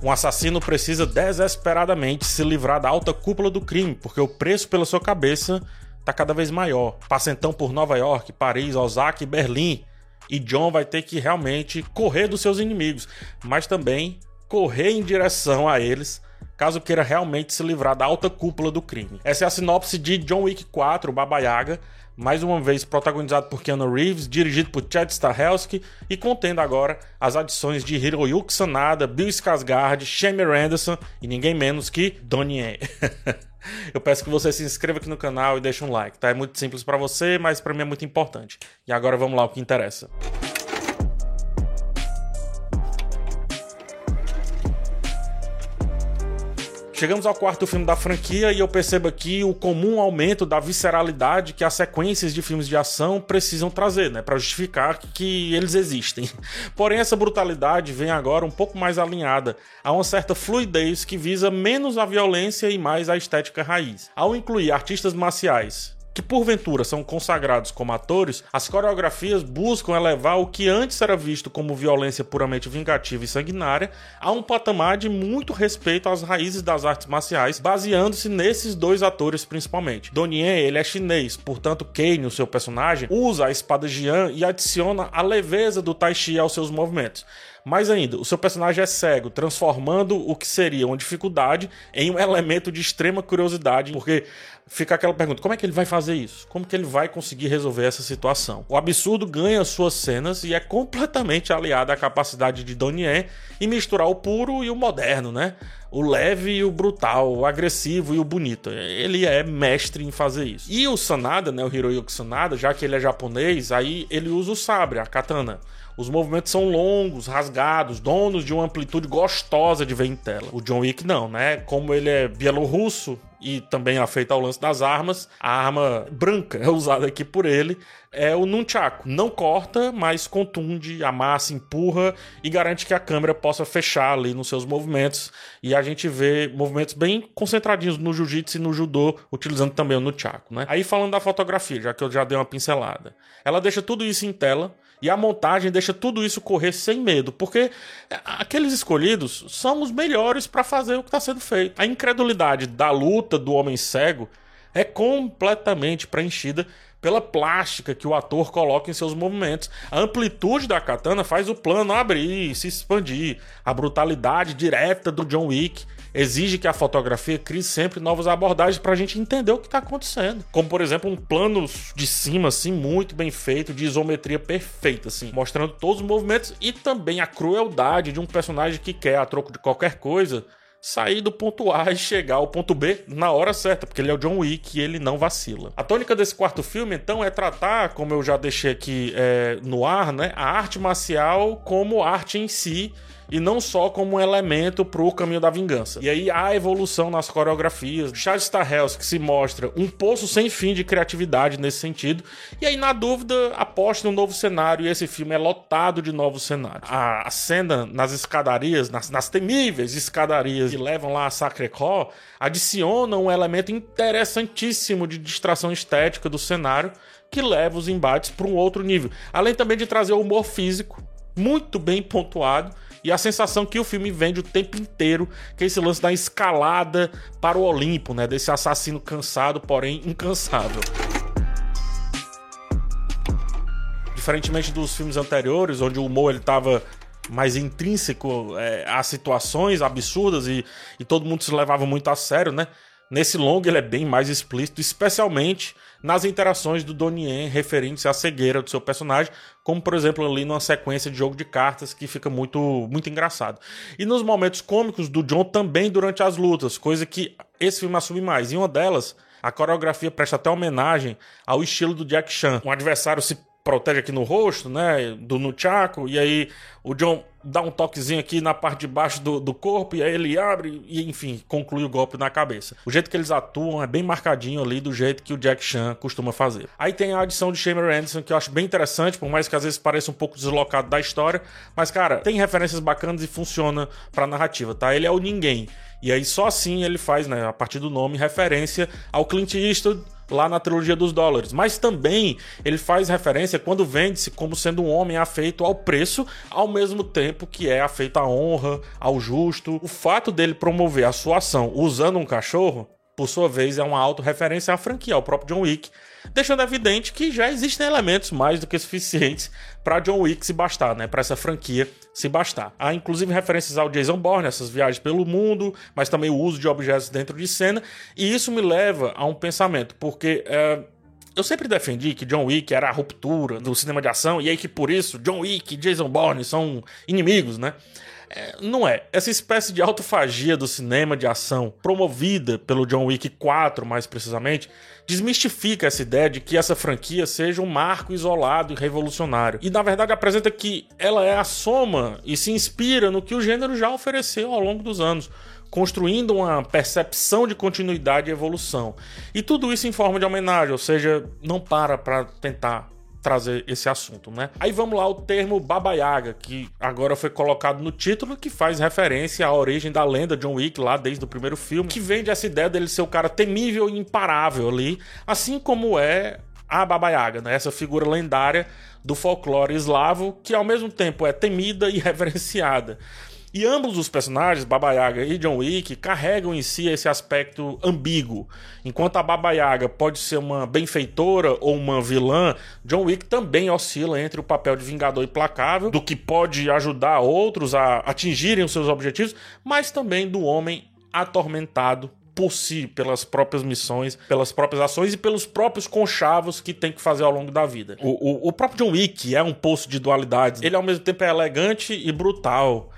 Um assassino precisa desesperadamente se livrar da alta cúpula do crime, porque o preço pela sua cabeça está cada vez maior. Passa então por Nova York, Paris, Osaka e Berlim. E John vai ter que realmente correr dos seus inimigos, mas também correr em direção a eles caso queira realmente se livrar da alta cúpula do crime. Essa é a sinopse de John Wick 4, Baba Yaga, mais uma vez protagonizado por Keanu Reeves, dirigido por Chad Stahelski e contendo agora as adições de Hiroyuki Sanada, Bill Skarsgård, Shamer Anderson e ninguém menos que Donnie Yen. Eu peço que você se inscreva aqui no canal e deixe um like, tá? É muito simples para você, mas para mim é muito importante. E agora vamos lá o que interessa. Chegamos ao quarto filme da franquia e eu percebo aqui o comum aumento da visceralidade que as sequências de filmes de ação precisam trazer, né, para justificar que eles existem. Porém, essa brutalidade vem agora um pouco mais alinhada a uma certa fluidez que visa menos a violência e mais a estética raiz. Ao incluir artistas marciais que porventura são consagrados como atores, as coreografias buscam elevar o que antes era visto como violência puramente vingativa e sanguinária a um patamar de muito respeito às raízes das artes marciais, baseando-se nesses dois atores principalmente. Donnie ele é chinês, portanto Kane, o seu personagem, usa a espada Jian e adiciona a leveza do Tai Chi aos seus movimentos. Mais ainda, o seu personagem é cego, transformando o que seria uma dificuldade em um elemento de extrema curiosidade, porque fica aquela pergunta: como é que ele vai fazer isso? Como que ele vai conseguir resolver essa situação? O absurdo ganha suas cenas e é completamente aliado à capacidade de Donnie em misturar o puro e o moderno, né? O leve e o brutal, o agressivo e o bonito. Ele é mestre em fazer isso. E o Sanada, né, o Hiroyuki Sanada, já que ele é japonês, aí ele usa o sabre, a katana. Os movimentos são longos, rasgados, donos de uma amplitude gostosa de ver em tela. O John Wick não, né? Como ele é bielorrusso e também afeito ao lance das armas, a arma branca é usada aqui por ele é o nunchaku. Não corta, mas contunde, amassa, empurra e garante que a câmera possa fechar ali nos seus movimentos. E a gente vê movimentos bem concentradinhos no jiu-jitsu e no judô, utilizando também o nunchaku, né? Aí falando da fotografia, já que eu já dei uma pincelada. Ela deixa tudo isso em tela e a montagem deixa tudo isso correr sem medo, porque aqueles escolhidos são os melhores para fazer o que está sendo feito. A incredulidade da luta do homem cego é completamente preenchida pela plástica que o ator coloca em seus movimentos. A amplitude da katana faz o plano abrir, se expandir. A brutalidade direta do John Wick exige que a fotografia crie sempre novas abordagens para a gente entender o que está acontecendo. Como, por exemplo, um plano de cima, assim, muito bem feito, de isometria perfeita, assim, mostrando todos os movimentos e também a crueldade de um personagem que quer, a troco de qualquer coisa, sair do ponto A e chegar ao ponto B na hora certa, porque ele é o John Wick e ele não vacila. A tônica desse quarto filme, então, é tratar, como eu já deixei aqui é, no ar, né, a arte marcial como arte em si e não só como um elemento para o caminho da vingança. E aí há evolução nas coreografias. Chad Stahelski se mostra um poço sem fim de criatividade nesse sentido. E aí, na dúvida, aposte no novo cenário e esse filme é lotado de novos cenários. A, cena nas escadarias, nas, nas temíveis escadarias que levam lá a Sacré-Cœur, adiciona um elemento interessantíssimo de distração estética do cenário que leva os embates para um outro nível. Além também de trazer o humor físico muito bem pontuado e a sensação que o filme vende o tempo inteiro, que é esse lance da escalada para o Olimpo, né? Desse assassino cansado, porém incansável. Diferentemente dos filmes anteriores, onde o humor ele tava mais intrínseco é, situações absurdas e, e todo mundo se levava muito a sério, né? Nesse longo ele é bem mais explícito, especialmente nas interações do Donnie referentes à cegueira do seu personagem, como por exemplo ali numa sequência de jogo de cartas que fica muito muito engraçado. E nos momentos cômicos do John também durante as lutas, coisa que esse filme assume mais. E uma delas, a coreografia presta até homenagem ao estilo do Jack Chan. Um adversário se protege aqui no rosto, né? Do Nunchaku, e aí o John dá um toquezinho aqui na parte de baixo do, do corpo, e aí ele abre e, enfim, conclui o golpe na cabeça. O jeito que eles atuam é bem marcadinho ali do jeito que o Jack Chan costuma fazer. Aí tem a adição de Shamer Anderson, que eu acho bem interessante, por mais que às vezes pareça um pouco deslocado da história, mas, cara, tem referências bacanas e funciona pra narrativa, tá? Ele é o ninguém. E aí só assim ele faz, né, a partir do nome, referência ao Clint Eastwood lá na trilogia dos dólares. Mas também ele faz referência quando vende-se como sendo um homem afeito ao preço, ao mesmo tempo que é afeito à honra, ao justo. O fato dele promover a sua ação usando um cachorro, por sua vez, é uma autorreferência à franquia, ao próprio John Wick deixando evidente que já existem elementos mais do que suficientes para John Wick se bastar, né? Para essa franquia se bastar. Há inclusive referências ao Jason Bourne, essas viagens pelo mundo, mas também o uso de objetos dentro de cena, e isso me leva a um pensamento, porque é, eu sempre defendi que John Wick era a ruptura do cinema de ação, e aí que por isso John Wick e Jason Bourne são inimigos, né? É, não é. Essa espécie de autofagia do cinema de ação, promovida pelo John Wick 4, mais precisamente, desmistifica essa ideia de que essa franquia seja um marco isolado e revolucionário. E na verdade apresenta que ela é a soma e se inspira no que o gênero já ofereceu ao longo dos anos construindo uma percepção de continuidade e evolução. E tudo isso em forma de homenagem, ou seja, não para para tentar trazer esse assunto, né? Aí vamos lá o termo Baba Yaga, que agora foi colocado no título, que faz referência à origem da lenda John Wick lá desde o primeiro filme, que vem dessa ideia dele ser o cara temível e imparável ali, assim como é a Baba Yaga, né? Essa figura lendária do folclore eslavo que ao mesmo tempo é temida e reverenciada. E ambos os personagens, Baba Yaga e John Wick, carregam em si esse aspecto ambíguo. Enquanto a Baba Yaga pode ser uma benfeitora ou uma vilã, John Wick também oscila entre o papel de vingador implacável, do que pode ajudar outros a atingirem os seus objetivos, mas também do homem atormentado por si, pelas próprias missões, pelas próprias ações e pelos próprios conchavos que tem que fazer ao longo da vida. O, o, o próprio John Wick é um poço de dualidades. Ele ao mesmo tempo é elegante e brutal.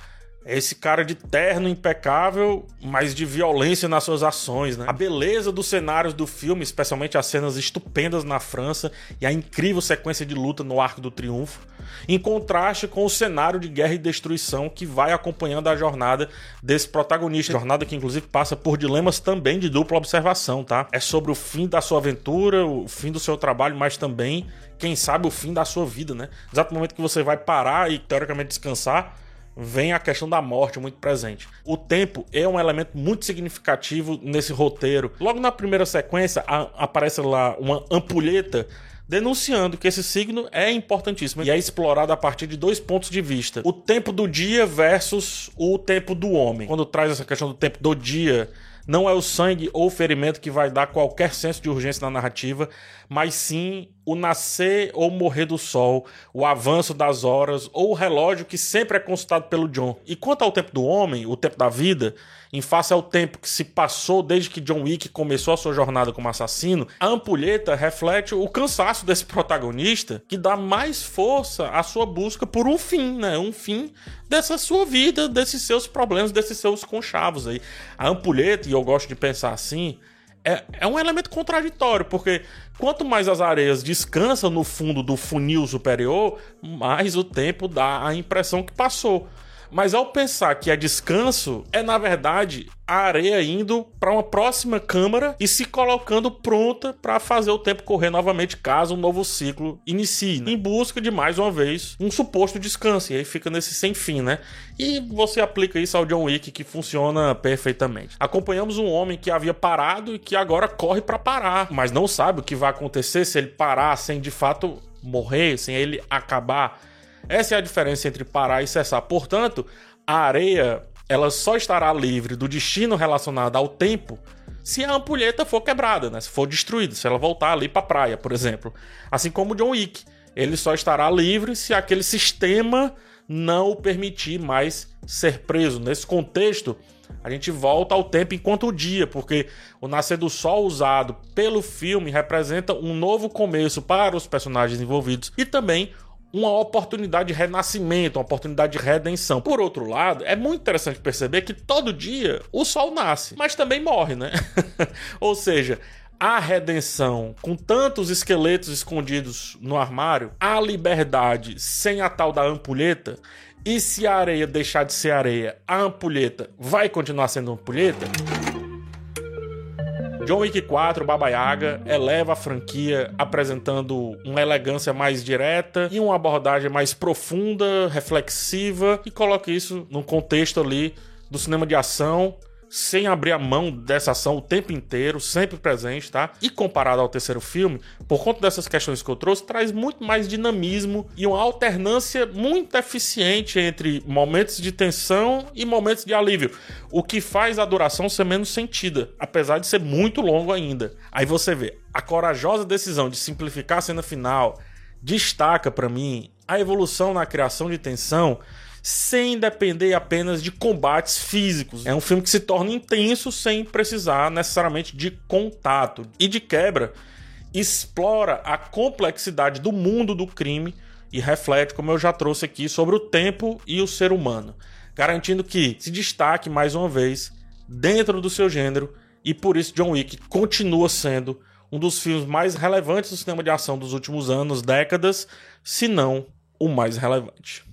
Esse cara de terno impecável, mas de violência nas suas ações, né? A beleza dos cenários do filme, especialmente as cenas estupendas na França e a incrível sequência de luta no Arco do Triunfo, em contraste com o cenário de guerra e destruição que vai acompanhando a jornada desse protagonista. Jornada que inclusive passa por dilemas também de dupla observação, tá? É sobre o fim da sua aventura, o fim do seu trabalho, mas também, quem sabe, o fim da sua vida, né? Exato momento que você vai parar e teoricamente descansar vem a questão da morte muito presente. O tempo é um elemento muito significativo nesse roteiro. Logo na primeira sequência, a, aparece lá uma ampulheta denunciando que esse signo é importantíssimo e é explorado a partir de dois pontos de vista: o tempo do dia versus o tempo do homem. Quando traz essa questão do tempo do dia não é o sangue ou o ferimento que vai dar qualquer senso de urgência na narrativa, mas sim o nascer ou morrer do sol, o avanço das horas ou o relógio que sempre é consultado pelo John. E quanto ao tempo do homem, o tempo da vida, em face ao tempo que se passou desde que John Wick começou a sua jornada como assassino, a ampulheta reflete o cansaço desse protagonista que dá mais força à sua busca por um fim, né? Um fim dessa sua vida, desses seus problemas, desses seus conchavos aí. A ampulheta, e eu gosto de pensar assim, é, é um elemento contraditório, porque quanto mais as areias descansam no fundo do funil superior, mais o tempo dá a impressão que passou. Mas ao pensar que é descanso, é na verdade a areia indo para uma próxima câmara e se colocando pronta para fazer o tempo correr novamente caso um novo ciclo inicie, né? em busca de mais uma vez um suposto descanso. E aí fica nesse sem fim, né? E você aplica isso ao John Wick que funciona perfeitamente. Acompanhamos um homem que havia parado e que agora corre para parar, mas não sabe o que vai acontecer se ele parar sem de fato morrer, sem ele acabar essa é a diferença entre parar e cessar. Portanto, a areia ela só estará livre do destino relacionado ao tempo se a ampulheta for quebrada, né? se for destruída, se ela voltar ali para a praia, por exemplo. Assim como o John Wick, ele só estará livre se aquele sistema não o permitir mais ser preso. Nesse contexto, a gente volta ao tempo enquanto o dia, porque o nascer do sol usado pelo filme representa um novo começo para os personagens envolvidos e também uma oportunidade de renascimento, uma oportunidade de redenção. Por outro lado, é muito interessante perceber que todo dia o sol nasce, mas também morre, né? Ou seja, a redenção com tantos esqueletos escondidos no armário, a liberdade sem a tal da ampulheta, e se a areia deixar de ser areia, a ampulheta vai continuar sendo ampulheta? John Wick 4, Baba Yaga, eleva a franquia apresentando uma elegância mais direta e uma abordagem mais profunda, reflexiva e coloca isso num contexto ali do cinema de ação sem abrir a mão dessa ação o tempo inteiro, sempre presente, tá? E comparado ao terceiro filme, por conta dessas questões que eu trouxe, traz muito mais dinamismo e uma alternância muito eficiente entre momentos de tensão e momentos de alívio, o que faz a duração ser menos sentida, apesar de ser muito longo ainda. Aí você vê, a corajosa decisão de simplificar a cena final destaca para mim a evolução na criação de tensão sem depender apenas de combates físicos. É um filme que se torna intenso sem precisar necessariamente de contato. E de quebra, explora a complexidade do mundo do crime e reflete, como eu já trouxe aqui, sobre o tempo e o ser humano, garantindo que se destaque mais uma vez dentro do seu gênero e por isso John Wick continua sendo um dos filmes mais relevantes do cinema de ação dos últimos anos, décadas, se não o mais relevante.